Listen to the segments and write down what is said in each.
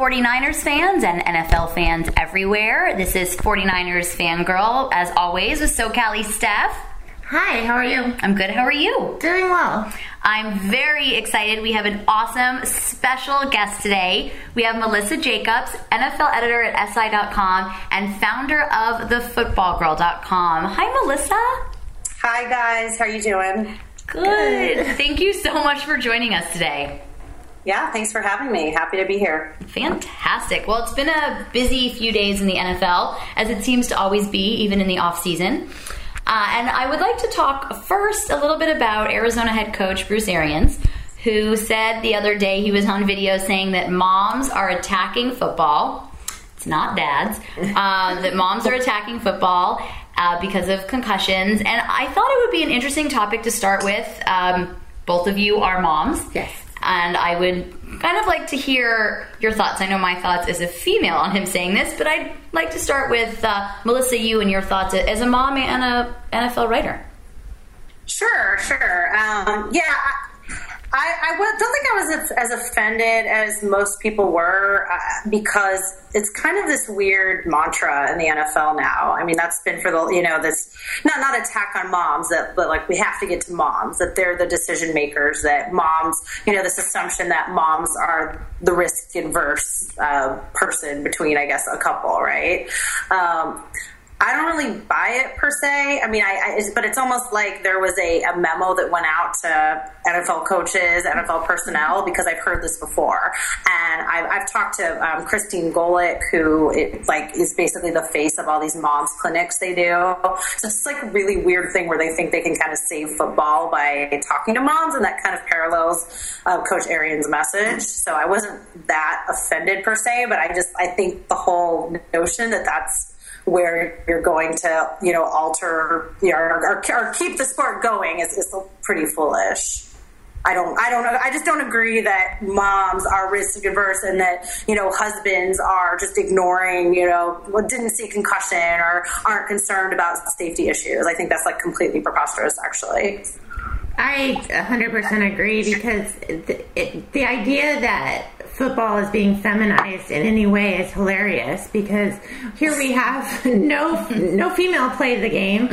49ers fans and NFL fans everywhere. This is 49ers Fangirl, as always, with SoCali Steph. Hi, how are you? I'm good. How are you? Doing well. I'm very excited. We have an awesome special guest today. We have Melissa Jacobs, NFL editor at SI.com and founder of thefootballgirl.com. Hi, Melissa. Hi, guys. How are you doing? Good. Thank you so much for joining us today. Yeah, thanks for having me. Happy to be here. Fantastic. Well, it's been a busy few days in the NFL, as it seems to always be, even in the off season. Uh, and I would like to talk first a little bit about Arizona head coach Bruce Arians, who said the other day he was on video saying that moms are attacking football. It's not dads. Uh, that moms are attacking football uh, because of concussions. And I thought it would be an interesting topic to start with. Um, both of you are moms. Yes and I would kind of like to hear your thoughts. I know my thoughts as a female on him saying this, but I'd like to start with uh, Melissa, you and your thoughts as a mom and a NFL writer. Sure, sure. Um, yeah, I, I don't think I was as offended as most people were uh, because it's kind of this weird mantra in the NFL now. I mean, that's been for the you know this not not attack on moms that but like we have to get to moms that they're the decision makers that moms you know this assumption that moms are the risk adverse uh, person between I guess a couple right. Um, I don't really buy it per se. I mean, I, I but it's almost like there was a, a, memo that went out to NFL coaches, NFL personnel, because I've heard this before, and I've, I've talked to um, Christine Golic, who it, like is basically the face of all these moms clinics they do. So it's like a really weird thing where they think they can kind of save football by talking to moms, and that kind of parallels uh, Coach Arians' message. So I wasn't that offended per se, but I just I think the whole notion that that's where you're going to, you know, alter you know, or, or, or keep the sport going is, is pretty foolish. I don't, I don't know. I just don't agree that moms are risk averse and that, you know, husbands are just ignoring, you know, didn't see concussion or aren't concerned about safety issues. I think that's like completely preposterous, actually. I 100% agree because the, it, the idea that football is being feminized in any way is hilarious because here we have no no female play the game.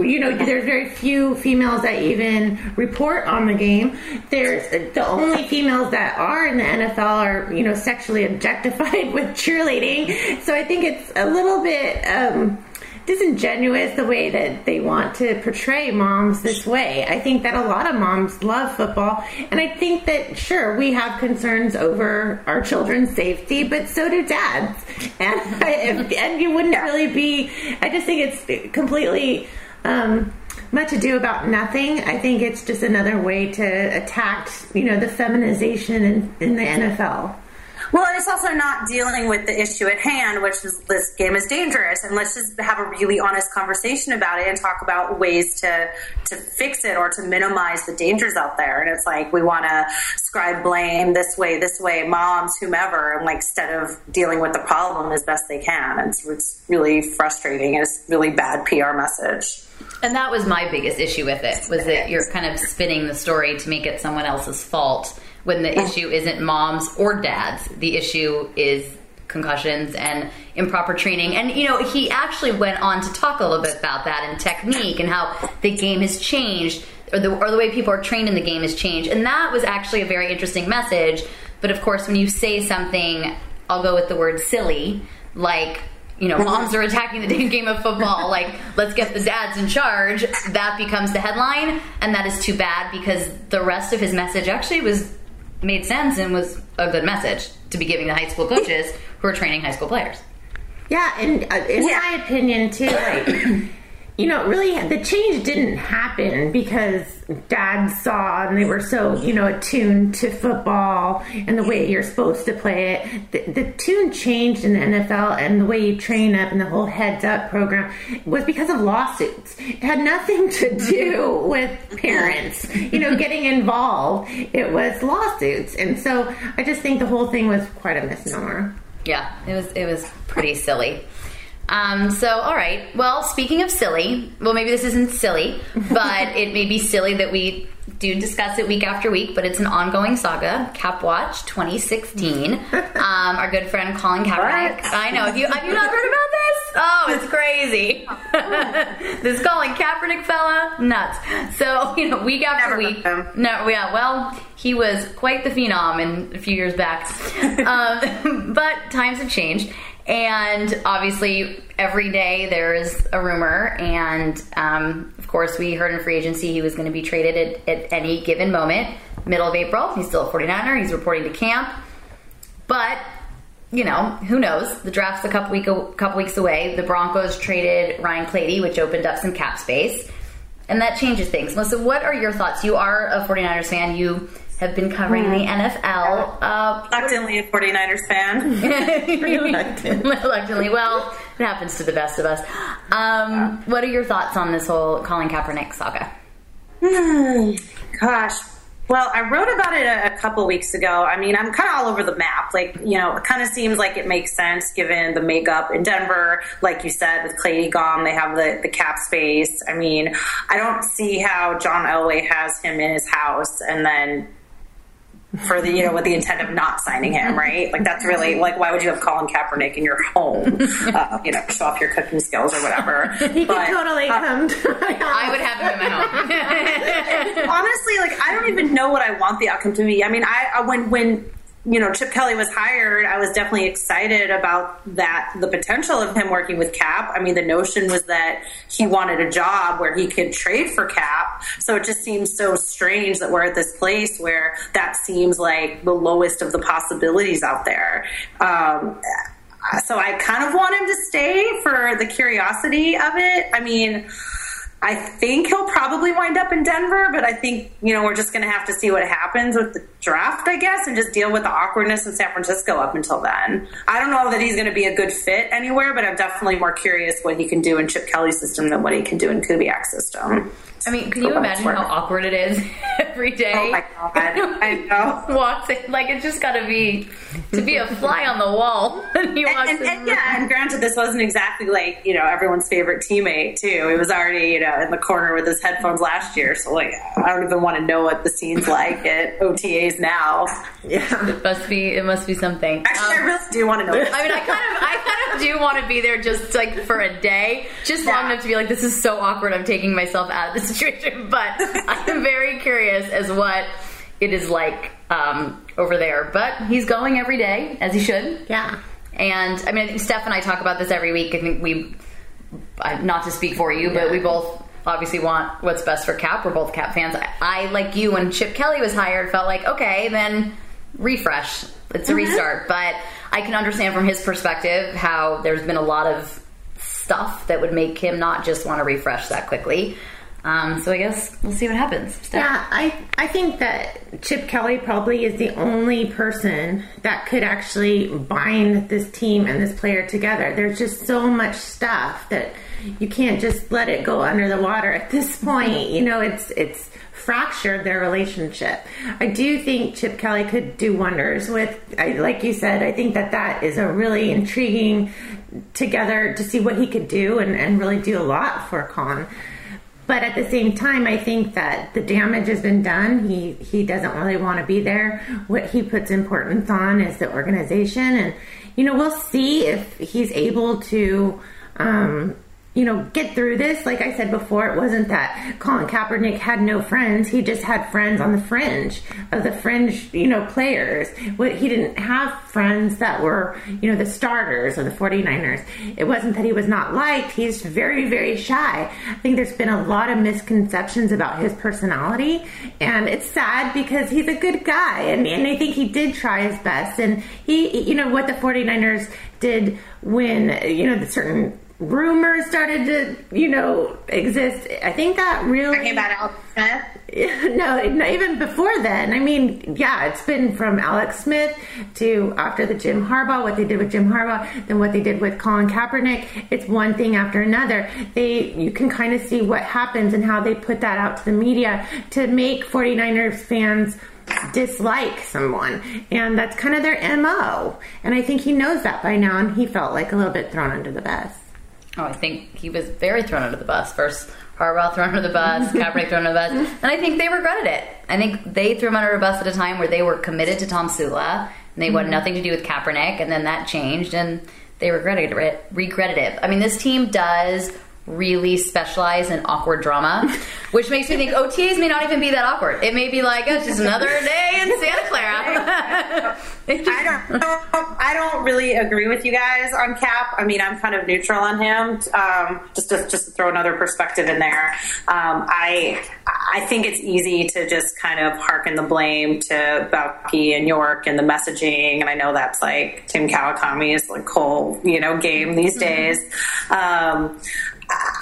You know, there's very few females that even report on the game. There's the only females that are in the NFL are you know sexually objectified with cheerleading. So I think it's a little bit. Um, disingenuous the way that they want to portray moms this way. I think that a lot of moms love football, and I think that sure we have concerns over our children's safety, but so do dads, and and you wouldn't really be. I just think it's completely. Um, much ado about nothing. I think it's just another way to attack, you know, the feminization in, in the NFL. Well, it's also not dealing with the issue at hand, which is this game is dangerous, and let's just have a really honest conversation about it and talk about ways to to fix it or to minimize the dangers out there. And it's like we want to ascribe blame this way, this way, moms, whomever, and like instead of dealing with the problem as best they can. It's, it's really frustrating. It's really bad PR message. And that was my biggest issue with it was that you're kind of spinning the story to make it someone else's fault when the issue isn't moms or dads. The issue is concussions and improper training. And, you know, he actually went on to talk a little bit about that and technique and how the game has changed or the, or the way people are trained in the game has changed. And that was actually a very interesting message. But of course, when you say something, I'll go with the word silly, like, you know, moms are attacking the game of football. Like, let's get the dads in charge. That becomes the headline, and that is too bad because the rest of his message actually was made sense and was a good message to be giving the high school coaches who are training high school players. Yeah, and uh, in yeah. my opinion too, like you know, really the change didn't happen because dads saw and they were so, you know, attuned to football and the way you're supposed to play it. The, the tune changed in the NFL and the way you train up and the whole heads up program was because of lawsuits. It had nothing to do with parents, you know, getting involved. It was lawsuits. And so I just think the whole thing was quite a misnomer. Yeah, it was it was pretty silly. Um, so, all right. Well, speaking of silly, well, maybe this isn't silly, but it may be silly that we do discuss it week after week, but it's an ongoing saga. Cap Watch 2016. um, our good friend Colin Kaepernick. What? I know. Have you have you not heard about this? Oh, it's crazy. this Colin Kaepernick fella, nuts. So you know, week after Never week. him. No, yeah. Well, he was quite the phenom in a few years back, um, but times have changed. And obviously, every day there is a rumor. And um, of course, we heard in free agency he was going to be traded at, at any given moment. Middle of April, he's still a 49er. He's reporting to camp. But, you know, who knows? The draft's a couple, week, a couple weeks away. The Broncos traded Ryan Clady, which opened up some cap space. And that changes things. Melissa, what are your thoughts? You are a 49ers fan. You have been covering the NFL. Uh, Reluctantly a 49ers fan. Reluctantly. Well, it happens to the best of us. Um, what are your thoughts on this whole Colin Kaepernick saga? Hmm, Gosh. Well, I wrote about it a, a couple weeks ago. I mean, I'm kind of all over the map. Like, you know, it kind of seems like it makes sense given the makeup in Denver. Like you said, with Clady gone, they have the, the cap space. I mean, I don't see how John Elway has him in his house and then for the you know with the intent of not signing him, right? Like that's really like why would you have Colin Kaepernick in your home? Uh, you know, show off your cooking skills or whatever. He But, could totally uh, come to. I would have him in my home. honestly, like I don't even know what I want the outcome to be. I mean, I, I when when you know Chip Kelly was hired, I was definitely excited about that the potential of him working with Cap. I mean, the notion was that he wanted a job where he could trade for Cap. So it just seems so strange that we're at this place where that seems like the lowest of the possibilities out there. Um, so I kind of want him to stay for the curiosity of it. I mean, I think he'll probably wind up in Denver, but I think, you know, we're just going to have to see what happens with the draft, I guess, and just deal with the awkwardness in San Francisco up until then. I don't know that he's going to be a good fit anywhere, but I'm definitely more curious what he can do in Chip Kelly's system than what he can do in Kubiak's system. I mean, can you imagine how awkward it is every day? Oh my God. I know. walks in, like it's just got to be to be a fly on the wall. And he walks and, and, and yeah, and granted, this wasn't exactly like you know everyone's favorite teammate too. It was already you know in the corner with his headphones last year, so like I don't even want to know what the scene's like at OTAs now. Yeah. It must be. It must be something. Actually, I Um, really do want to know. I mean, I kind of, I kind of do want to be there just like for a day, just long enough to be like, this is so awkward. I'm taking myself out of the situation, but I am very curious as what it is like um, over there. But he's going every day, as he should. Yeah. And I mean, I think Steph and I talk about this every week. I think we, not to speak for you, but we both obviously want what's best for Cap. We're both Cap fans. I, I like you, when Chip Kelly was hired, felt like, okay, then refresh. It's a restart. But I can understand from his perspective how there's been a lot of stuff that would make him not just want to refresh that quickly. Um, so I guess we'll see what happens. Steph. Yeah, I, I think that Chip Kelly probably is the only person that could actually bind this team and this player together. There's just so much stuff that you can't just let it go under the water at this point. You know, it's it's fractured their relationship. I do think Chip Kelly could do wonders with, I, like you said, I think that that is a really intriguing together to see what he could do and, and really do a lot for Colin. But at the same time, I think that the damage has been done. He he doesn't really want to be there. What he puts importance on is the organization, and you know we'll see if he's able to. Um, you know, get through this. Like I said before, it wasn't that Colin Kaepernick had no friends. He just had friends on the fringe of the fringe, you know, players. What he didn't have friends that were, you know, the starters of the 49ers. It wasn't that he was not liked. He's very, very shy. I think there's been a lot of misconceptions about his personality. And it's sad because he's a good guy. And, and I think he did try his best. And he, you know, what the 49ers did when, you know, the certain rumors started to, you know, exist. I think that really Talking about Alex Smith. no, not even before then. I mean, yeah, it's been from Alex Smith to after the Jim Harbaugh, what they did with Jim Harbaugh, then what they did with Colin Kaepernick. It's one thing after another. They, you can kind of see what happens and how they put that out to the media to make 49ers fans dislike someone. And that's kind of their MO. And I think he knows that by now and he felt like a little bit thrown under the bus. Oh, I think he was very thrown under the bus. First, Harbaugh thrown under the bus, Kaepernick thrown under the bus, and I think they regretted it. I think they threw him under a bus at a time where they were committed to Tomsula, and they mm-hmm. wanted nothing to do with Kaepernick, and then that changed, and they regretted it. Regretted it. I mean, this team does really specialize in awkward drama, which makes me think OTAs may not even be that awkward. It may be like oh, it's just another day in Santa Clara. I don't, I don't really agree with you guys on Cap. I mean, I'm kind of neutral on him. Um, just to just to throw another perspective in there, um, I I think it's easy to just kind of harken the blame to Baalke and York and the messaging, and I know that's like Tim Kawakami's like whole you know game these mm-hmm. days. Um,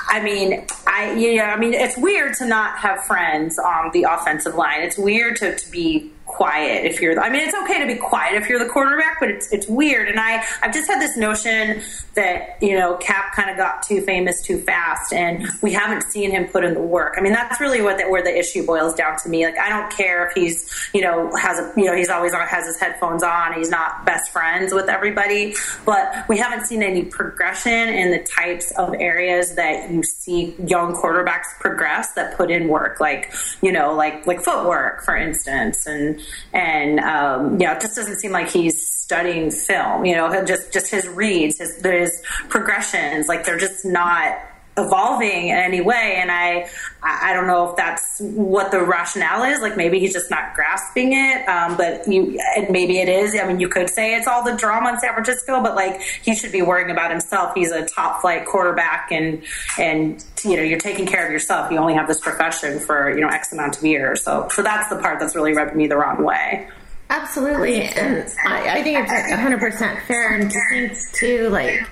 I mean, I you know, I mean, it's weird to not have friends on the offensive line. It's weird to, to be quiet if you're I mean it's okay to be quiet if you're the quarterback but it's it's weird. And I I've just had this notion that you know Cap kind of got too famous too fast and we haven't seen him put in the work. I mean that's really what the, where the issue boils down to me. Like I don't care if he's you know has a you know he's always on has his headphones on he's not best friends with everybody but we haven't seen any progression in the types of areas that you see young quarterbacks progress that put in work. Like you know like like footwork for instance and and um, you know, it just doesn't seem like he's studying film. You know, just just his reads, his his progressions, like they're just not evolving in any way. And i i don't know if that's what the rationale is. Like maybe he's just not grasping it. Um, but you and maybe it is. I mean you could say it's all the drama in san francisco but like he should be worrying about himself. He's a top flight quarterback and and you know you're taking care of yourself. You only have this profession for you know x amount of years. So so that's the part that's really rubbed me the wrong way. Absolutely. And I, I think it's 100% fair and to think too. Like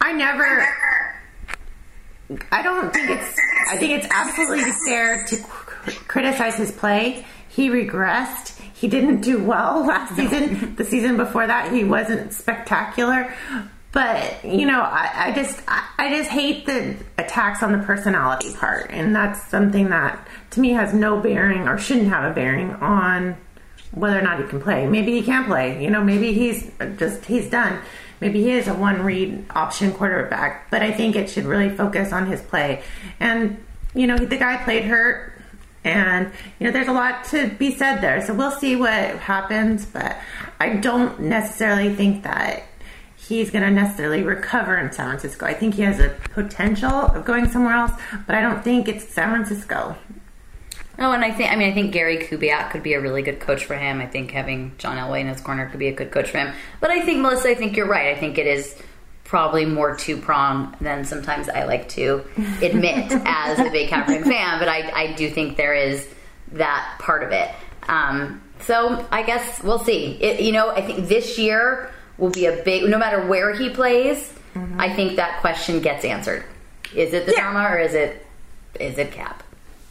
i never I don't think it's. I think it's absolutely fair to criticize his play. He regressed. He didn't do well last season. The season before that, he wasn't spectacular. But you know, I, I just I, I just hate the attacks on the personality part, and that's something that to me has no bearing or shouldn't have a bearing on whether or not he can play. Maybe he can play. You know, maybe he's just he's done maybe he is a one read option quarterback, but I think it should really focus on his play. And, you know, the guy played hurt. And, you know, there's a lot to be said there. So we'll see what happens, but I don't necessarily think that he's going to necessarily recover in San Francisco. I think he has a potential of going somewhere else, but I don't think it's San Francisco. Oh, and I think I mean I think Gary Kubiak could be a really good coach for him. I think having John Elway in his corner could be a good coach for him. But I think Melissa, I think you're right. I think it is probably more two prong than sometimes I like to admit as a big Kaepernick fan. But I, I do think there is that part of it. Um, so I guess we'll see. It, you know, I think this year will be a big. No matter where he plays, mm-hmm. I think that question gets answered. Is it the yeah. drama or is it is it Cap?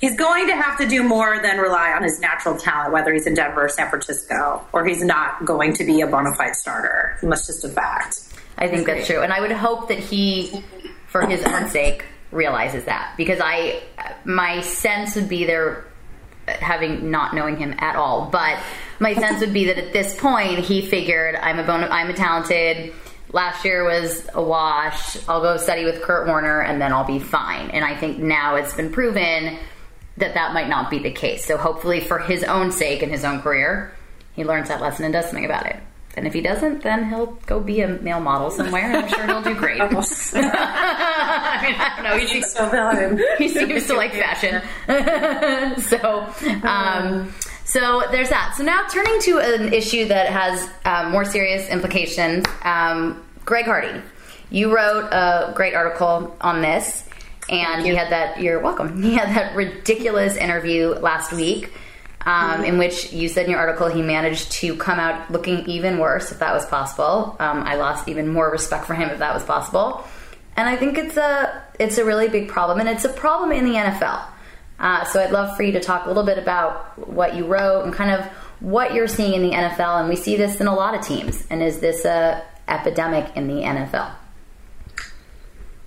He's going to have to do more than rely on his natural talent, whether he's in Denver or San Francisco, or he's not going to be a bona fide starter. That's just a fact. I think that's true. And I would hope that he, for his own sake, realizes that. Because I, my sense would be there, having not knowing him at all, but my sense would be that at this point he figured I'm a bona, I'm a talented. Last year was a wash. I'll go study with Kurt Warner and then I'll be fine. And I think now it's been proven that that might not be the case. So hopefully, for his own sake and his own career, he learns that lesson and does something about it. And if he doesn't, then he'll go be a male model somewhere, and I'm sure he'll do great. I mean, I don't know. He seems, so he seems to like fashion. so, um, so there's that. So now turning to an issue that has um, more serious implications. Um, Greg Hardy, you wrote a great article on this and he had that. You're welcome. He had that ridiculous interview last week. Um, mm-hmm. in which you said in your article he managed to come out looking even worse if that was possible. Um, I lost even more respect for him if that was possible, and I think it's a it's a really big problem, and it's a problem in the NFL. Uh, so I'd love for you to talk a little bit about what you wrote and kind of what you're seeing in the NFL, and we see this in a lot of teams. And is this a epidemic in the NFL?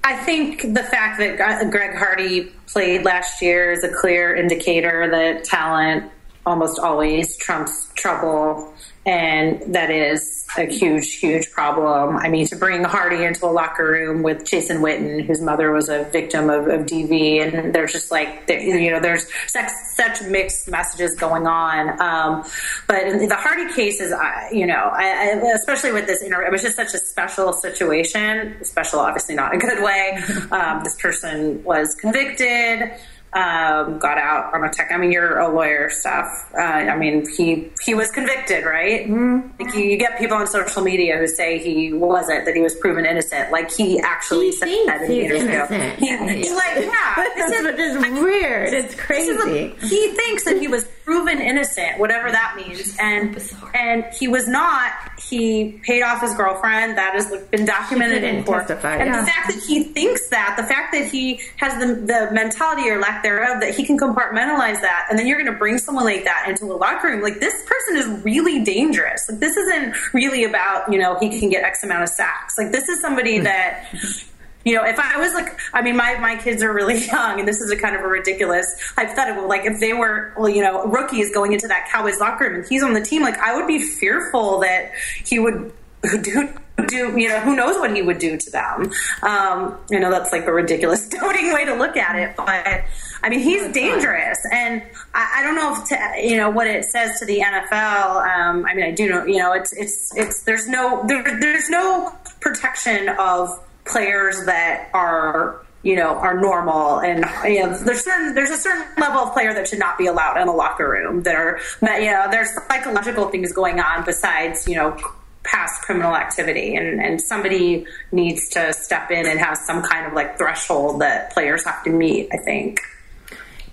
I think the fact that Greg Hardy played last year is a clear indicator that talent almost always trumps trouble. And that is a huge, huge problem. I mean, to bring Hardy into a locker room with Jason Witten, whose mother was a victim of, of DV, and there's just like, you know, there's such, such mixed messages going on. Um, but the Hardy case is, you know, I, I, especially with this interview, it was just such a special situation. Special, obviously, not a good way. Um, this person was convicted um, got out on a tech. I mean, you're a lawyer, stuff. Uh, I mean, he he was convicted, right? Mm-hmm. Like you, you, get people on social media who say he wasn't, that he was proven innocent. Like he actually he said that in the interview. He, he's like, yeah, this is, is weird. It's crazy. A, he thinks that he was proven innocent, whatever that means, and and he was not. He paid off his girlfriend. That has been documented in court. Testify, and yeah. the fact that he thinks that, the fact that he has the the mentality or lack thereof that he can compartmentalize that and then you're going to bring someone like that into a locker room like this person is really dangerous like this isn't really about you know he can get x amount of sacks like this is somebody that you know, if I was like, I mean, my, my kids are really young, and this is a kind of a ridiculous hypothetical. Like, if they were, well, you know, rookies going into that Cowboys locker room and he's on the team, like, I would be fearful that he would do do you know who knows what he would do to them um, you know that's like a ridiculous doting way to look at it but i mean he's dangerous and I, I, don't know if to, you know what it says to the nfl um, i mean i do know you know it's it's it's there's no there, there's no protection of players that are you know are normal and you know there's certain there's a certain level of player that should not be allowed in a locker room. That are you know there's psychological things going on besides you know past criminal activity. And, and somebody needs to step in and have some kind of like threshold that players have to meet i think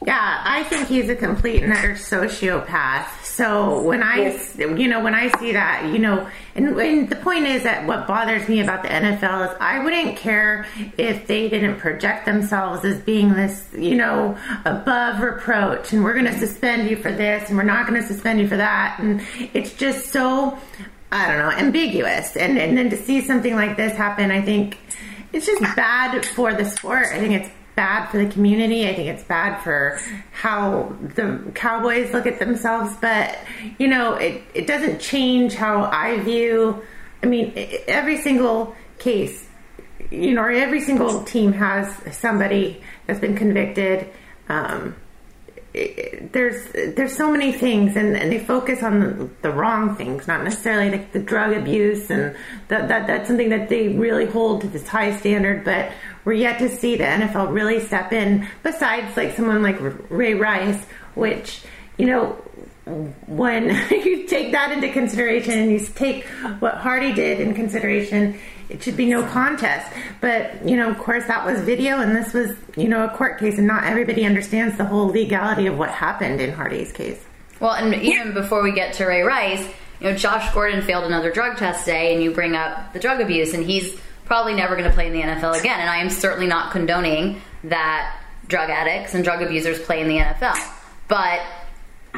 yeah i think he's a complete and utter sociopath so when i you know when i see that you know and, and the point is that what bothers me about the nfl is i wouldn't care if they didn't project themselves as being this you know above reproach and we're going to suspend you for this and we're not going to suspend you for that and it's just so I don't know, ambiguous. And and then to see something like this happen, I think it's just bad for the sport. I think it's bad for the community. I think it's bad for how the Cowboys look at themselves. But you know, it it doesn't change how I view. I mean, every single case, you know, every single team has somebody that's been convicted. Um, there's there's so many things and, and they focus on the, the, wrong things not necessarily like the drug abuse and that, that that's something that they really hold to this high standard but we're yet to see the NFL really step in besides like someone like Ray Rice which you know when you take that into consideration and you take what Hardy did in consideration it should be no contest. But, you know, of course, that was video, and this was, you know, a court case, and not everybody understands the whole legality of what happened in Hardy's case. Well, and even before we get to Ray Rice, you know, Josh Gordon failed another drug test today, and you bring up the drug abuse, and he's probably never going to play in the NFL again. And I am certainly not condoning that drug addicts and drug abusers play in the NFL. But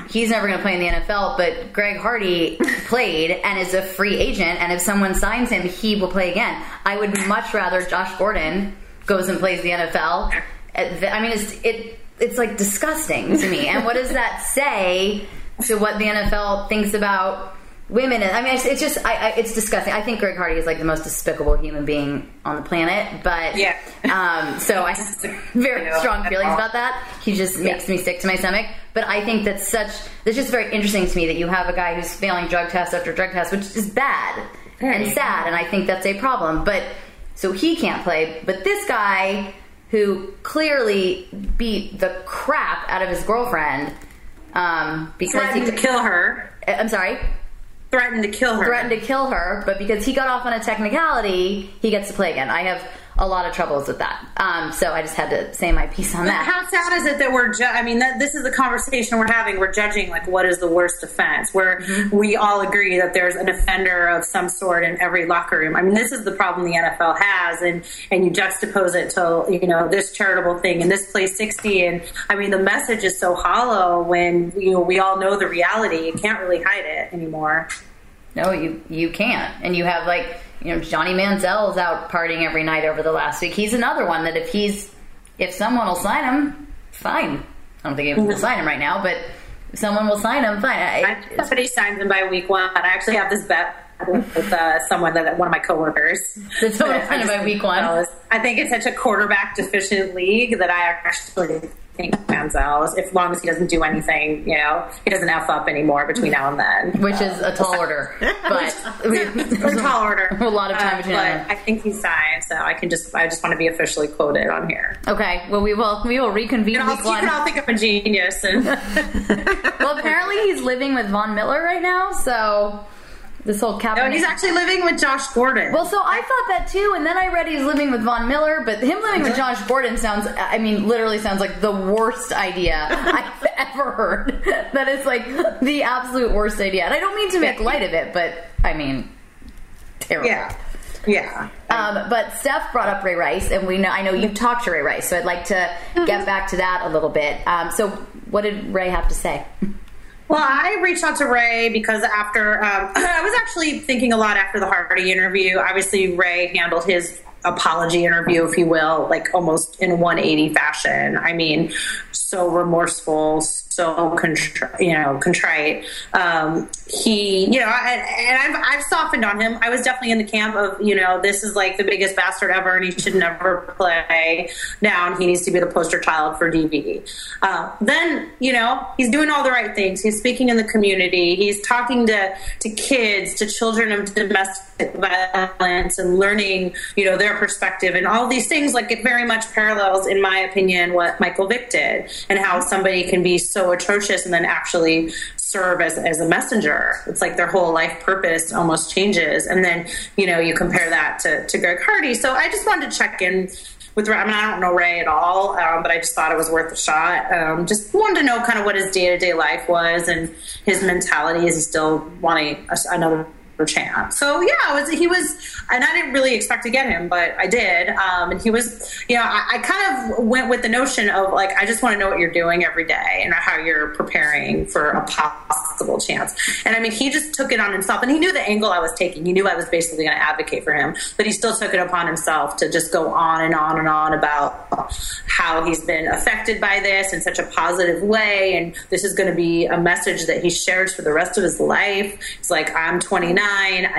he's never going to play in the NFL, but Greg Hardy played and is a free agent. And if someone signs him, he will play again. I would much rather Josh Gordon goes and plays the NFL. Uh, I mean, it's it it's like disgusting to me. And what does that say to what the NFL thinks about women. I mean, it's, it's just, I, I, it's disgusting. I think Greg Hardy is like the most despicable human being on the planet. But yeah, um, so I have very strong feelings about that. He just makes me sick to my stomach. But I think that's such. It's just very interesting to me that you have a guy who's failing drug test after drug test, which is bad and sad, and I think that's a problem. But so he can't play. But this guy who clearly beat the crap out of his girlfriend um, because threatened he to kill her. I'm sorry threatened to kill her. Threatened to kill her, but because he got off on a technicality, he gets to play again. I have a lot of troubles with that. Um, so I just had to say my piece on that. How sad is it that we're? Ju- I mean, that, this is the conversation we're having. We're judging like what is the worst offense. Where mm-hmm. we all agree that there's an offender of some sort in every locker room. I mean, this is the problem the NFL has, and and you juxtapose it to you know this charitable thing and this plays sixty, and I mean the message is so hollow when you know we all know the reality. You can't really hide it anymore. No, you you can't. And you have like you know Johnny Manziel's out partying every night over the last week. He's another one that if he's if someone will sign him, fine. I don't think anyone will sign him right now, but someone will sign him, fine. I, I, somebody signs him by week one. I actually have this bet with uh, someone that one of my coworkers. Did someone sign him by week one? I think it's such a quarterback deficient league that I actually think Manziel, if long as he doesn't do anything, you know, he doesn't f up anymore between now and then. Which is a tall order, but a tall order. A lot of time uh, between. But I think he's signed, so I can just I just want to be officially quoted on here. Okay, well we will we will reconvene. You, know, week you can all think I'm a genius. And well, apparently he's living with Von Miller right now, so this whole Kaepernick. No, he's actually living with Josh Gordon. Well, so I thought that too, and then I read he's living with Von Miller, but him living with Josh Gordon sounds, I mean, literally sounds like the worst idea I've ever heard. that is like the absolute worst idea. And I don't mean to make light of it, but I mean, terrible. Yeah. Yeah. Um, but Steph brought up Ray Rice, and we know I know you talked to Ray Rice, so I'd like to get back to that a little bit. Um, so, what did Ray have to say? Well, I reached out to Ray because after um, I was actually thinking a lot after the Hardy interview. Obviously, Ray handled his apology interview, if you will, like almost in 180 fashion. I mean, so remorseful, so contri- you know contrite. Um, he, you know, and, and I've, I've softened on him. I was definitely in the camp of you know this is like the biggest bastard ever, and he should never play down. He needs to be the poster child for DV. Uh, then you know he's doing all the right things. He's speaking in the community. He's talking to to kids, to children of domestic violence, and learning you know their perspective and all these things. Like it very much parallels, in my opinion, what Michael Vick did and how somebody can be so atrocious and then actually serve as, as a messenger. It's like their whole life purpose almost changes. And then, you know, you compare that to, to Greg Hardy. So I just wanted to check in with Ray. I mean, I don't know Ray at all, um, but I just thought it was worth a shot. Um, just wanted to know kind of what his day to day life was and his mentality. Is he still wanting a, another chance. So yeah, was, he was, and I didn't really expect to get him, but I did. Um, and he was, you know, I, I, kind of went with the notion of like, I just want to know what you're doing every day and how you're preparing for a possible chance. And I mean, he just took it on himself, and he knew the angle I was taking. He knew I was basically going to advocate for him, but he still took it upon himself to just go on and on and on about how he's been affected by this in such a positive way, and this is going to be a message that he shares for the rest of his life. It's like I'm 29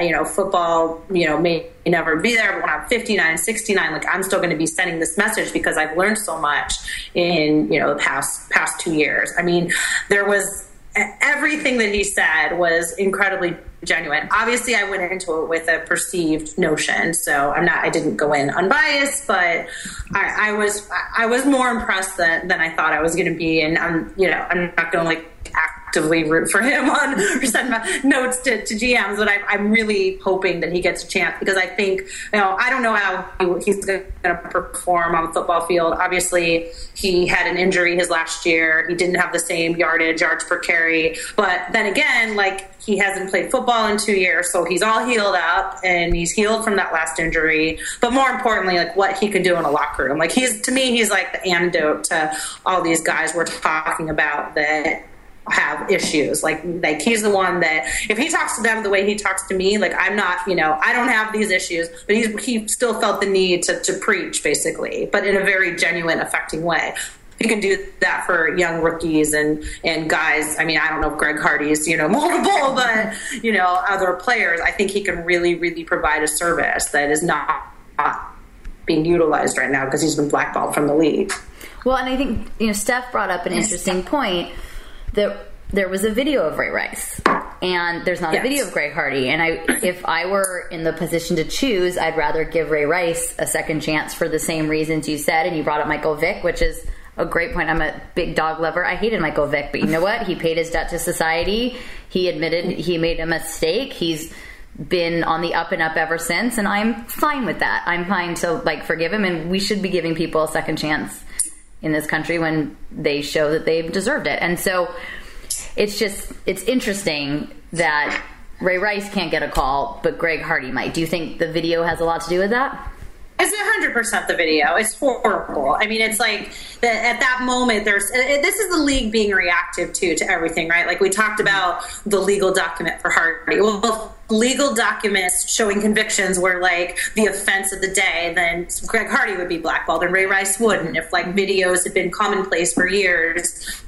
you know, football, you know, may never be there, but when I'm 59, 69, like I'm still going to be sending this message because I've learned so much in, you know, the past, past two years. I mean, there was everything that he said was incredibly genuine. Obviously, I went into it with a perceived notion, so I'm not. I didn't go in unbiased, but I, I was. I was more impressed than, than I thought I was going to be, and I'm. You know, I'm not going to like actively root for him on or send notes to, to GMs, but I, am really hoping that he gets a chance because I think, you know, I don't know how he's going to perform on the football field. Obviously, he had an injury his last year. He didn't have the same yardage, yards per carry. But then again, like, he hasn't played football in two years, so he's all healed up and he's healed from that last injury. But more importantly, like what he can do in a locker room. Like he's to me, he's like the antidote to all these guys we're talking about that have issues. Like like he's the one that if he talks to them the way he talks to me, like I'm not, you know, I don't have these issues, but he's he still felt the need to, to preach basically, but in a very genuine, affecting way. He can do that for young rookies and and guys. I mean, I don't know if Greg Hardy's you know multiple, but you know other players. I think he can really really provide a service that is not being utilized right now because he's been blackballed from the league. Well, and I think you know Steph brought up an interesting point there was a video of Ray Rice, and there's not yes. a video of Greg Hardy. And I, if I were in the position to choose, I'd rather give Ray Rice a second chance for the same reasons you said. And you brought up Michael Vick, which is a great point. I'm a big dog lover. I hated Michael Vick, but you know what? He paid his debt to society. He admitted he made a mistake. He's been on the up and up ever since, and I'm fine with that. I'm fine to like forgive him, and we should be giving people a second chance in this country when they show that they've deserved it. And so it's just it's interesting that Ray Rice can't get a call, but Greg Hardy might. Do you think the video has a lot to do with that? It's hundred percent the video. It's horrible. I mean, it's like the, at that moment. There's this is the league being reactive to to everything, right? Like we talked about the legal document for Hardy. Well, legal documents showing convictions were like the offense of the day, then Greg Hardy would be blackballed and Ray Rice wouldn't. If like videos had been commonplace for years,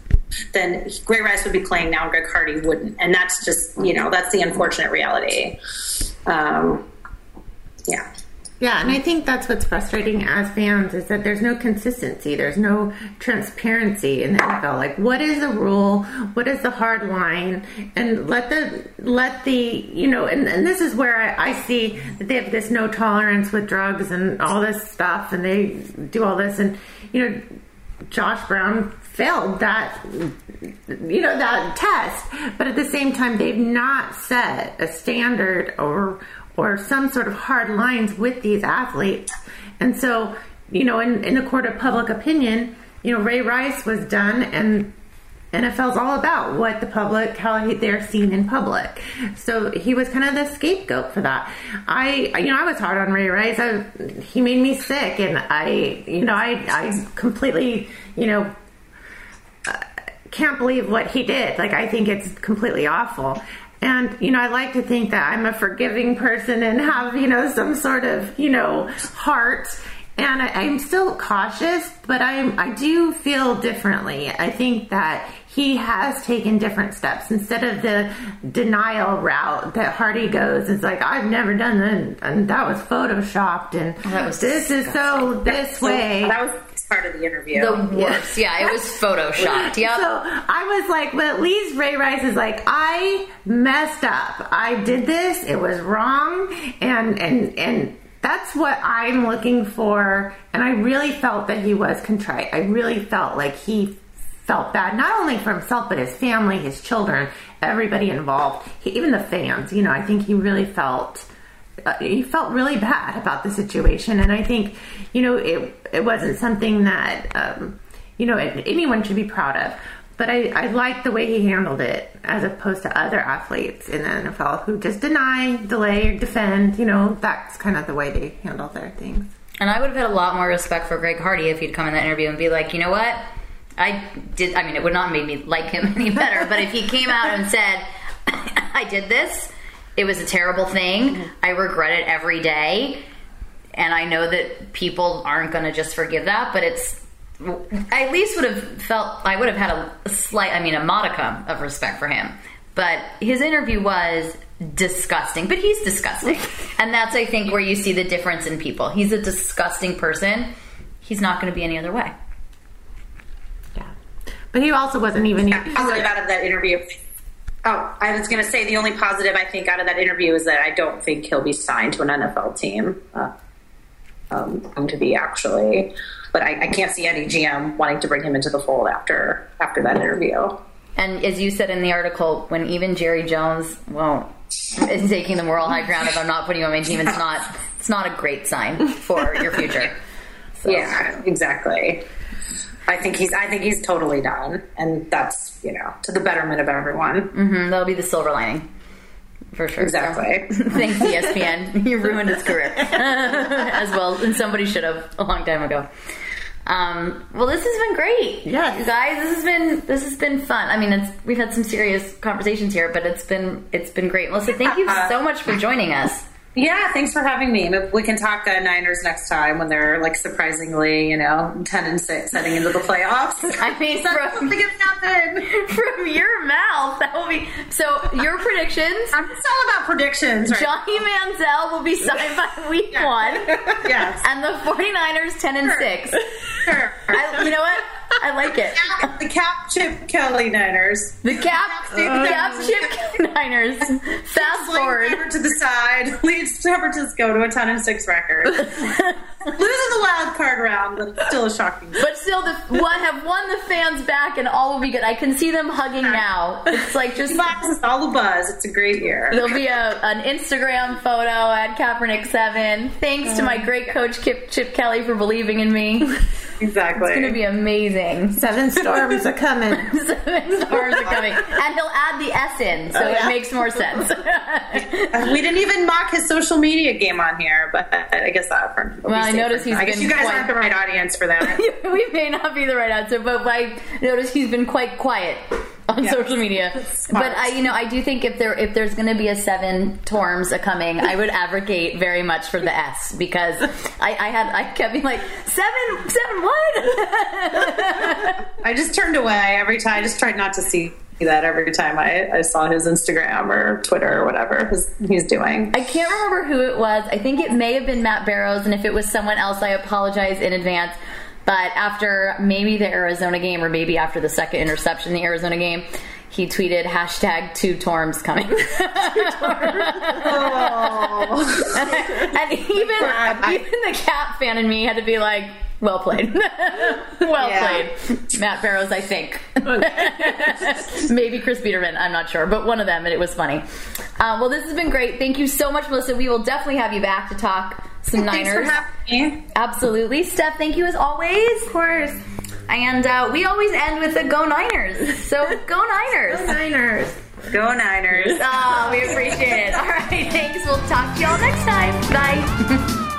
then Ray Rice would be playing now, and Greg Hardy wouldn't, and that's just you know that's the unfortunate reality. Um, yeah. Yeah, and I think that's what's frustrating as fans is that there's no consistency. There's no transparency in the NFL. Like, what is the rule? What is the hard line? And let the let the you know, and, and this is where I, I see that they have this no tolerance with drugs and all this stuff, and they do all this, and you know, Josh Brown failed that you know that test, but at the same time, they've not set a standard or or some sort of hard lines with these athletes. And so, you know, in, in a court of public opinion, you know, Ray Rice was done and NFL's all about what the public, how they're seen in public. So he was kind of the scapegoat for that. I, you know, I was hard on Ray Rice. I, he made me sick, and I, you know, I, I completely, you know, uh, can't believe what he did. Like, I think it's completely awful. And, you know, I like to think that I'm a forgiving person and have, you know, some sort of, you know, heart. And I, am still cautious, but I'm, I do feel differently. I think that he has taken different steps instead of the denial route that Hardy goes. It's like I've never done that, and that was photoshopped, and this disgusting. is so this way. that was part of the interview. The worst. Yeah, it was photoshopped. Yep. So I was like, but at least Ray Rice is like, I messed up. I did this. It was wrong. And, and, and, that's what I'm looking for. And I really felt that he was contrite. I really felt like he felt bad, not only for himself, but his family, his children, everybody involved, he, even the fans. You know, I think he really felt he felt really bad about the situation, and I think you know it it wasn't something that um, you know anyone should be proud of. But I, I like the way he handled it as opposed to other athletes in the NFL who just deny, delay, or defend. You know, that's kind of the way they handle their things. And I would have had a lot more respect for Greg Hardy if he'd come in that interview and be like, you know what? I did, I mean, it would not make me like him any better, but if he came out and said, I did this, it was a terrible thing. Mm-hmm. I regret it every day. And I know that people aren't going to just forgive that, but it's I at least would have felt I would have had a slight, I mean, a modicum of respect for him. But his interview was disgusting. But he's disgusting, and that's I think where you see the difference in people. He's a disgusting person. He's not going to be any other way. Yeah, but he also wasn't even. Yeah, positive out of that interview. Oh, I was going to say the only positive I think out of that interview is that I don't think he'll be signed to an NFL team. Uh, um, going to be actually, but I, I, can't see any GM wanting to bring him into the fold after after that interview. And as you said in the article, when even Jerry Jones won't is taking the moral high ground if I'm not putting him on my team, it's not it's not a great sign for your future. So. Yeah, exactly. I think he's I think he's totally done, and that's you know to the betterment of everyone. Mm-hmm, that'll be the silver lining. For sure. Exactly. So, thanks, ESPN. you ruined his career as well, and somebody should have a long time ago. Um, well, this has been great. Yeah, guys, this has been this has been fun. I mean, it's we've had some serious conversations here, but it's been it's been great. Melissa, thank you so much for joining us. Yeah, thanks for having me. We can talk uh, Niners next time when they're like surprisingly, you know, ten and six heading into the playoffs. I mean, from, something happen from your mouth. That will be so. Your predictions? I'm just all about predictions. Right? Johnny Manziel will be signed by week yeah. one. yes, and the 49ers ten and sure. six. Sure. I, you know what? I like it. The Cap Chip Kelly Niners. The Cap, the Cap Chip Kelly Niners. Fast forward to the side, leads San Francisco to a ten and six record. Losing the wild card round, but still a shocking. But still, the one have won the fans back, and all will be good. I can see them hugging now. It's like just all the buzz. It's a great year. There'll be a, an Instagram photo at Kaepernick Seven. Thanks to my mm. great coach Kip, Chip Kelly for believing in me. Exactly. It's going to be amazing. Seven storms are coming. Seven storms are coming. And he'll add the S in, so oh, yeah. it makes more sense. we didn't even mock his social media game on here, but I guess that for Well, I noticed he's I guess you guys quite, aren't the right audience for that. we may not be the right answer, but I noticed he's been quite quiet on social media. But I, you know, I do think if there if there's going to be a seven Torms a coming, I would advocate very much for the S because I, I had I kept being like seven seven what? I just turned away every time. I just tried not to see that every time I, I saw his Instagram or Twitter or whatever his, he's doing. I can't remember who it was. I think it may have been Matt Barrows, and if it was someone else, I apologize in advance. But after maybe the Arizona game, or maybe after the second interception in the Arizona game, he tweeted hashtag two Torms coming. two oh. and even even the Cap fan in me had to be like, well played. well yeah. played. Matt Barrows, I think. Maybe Chris Biderman, I'm not sure, but one of them, and it was funny. Uh, well, this has been great. Thank you so much, Melissa. We will definitely have you back to talk some Thanks Niners. Absolutely. Steph, thank you as always. Of course. And uh, we always end with the Go Niners. So go Niners. Go Niners. Go Niners. oh, we appreciate it. All right, thanks. We'll talk to y'all next time. Bye.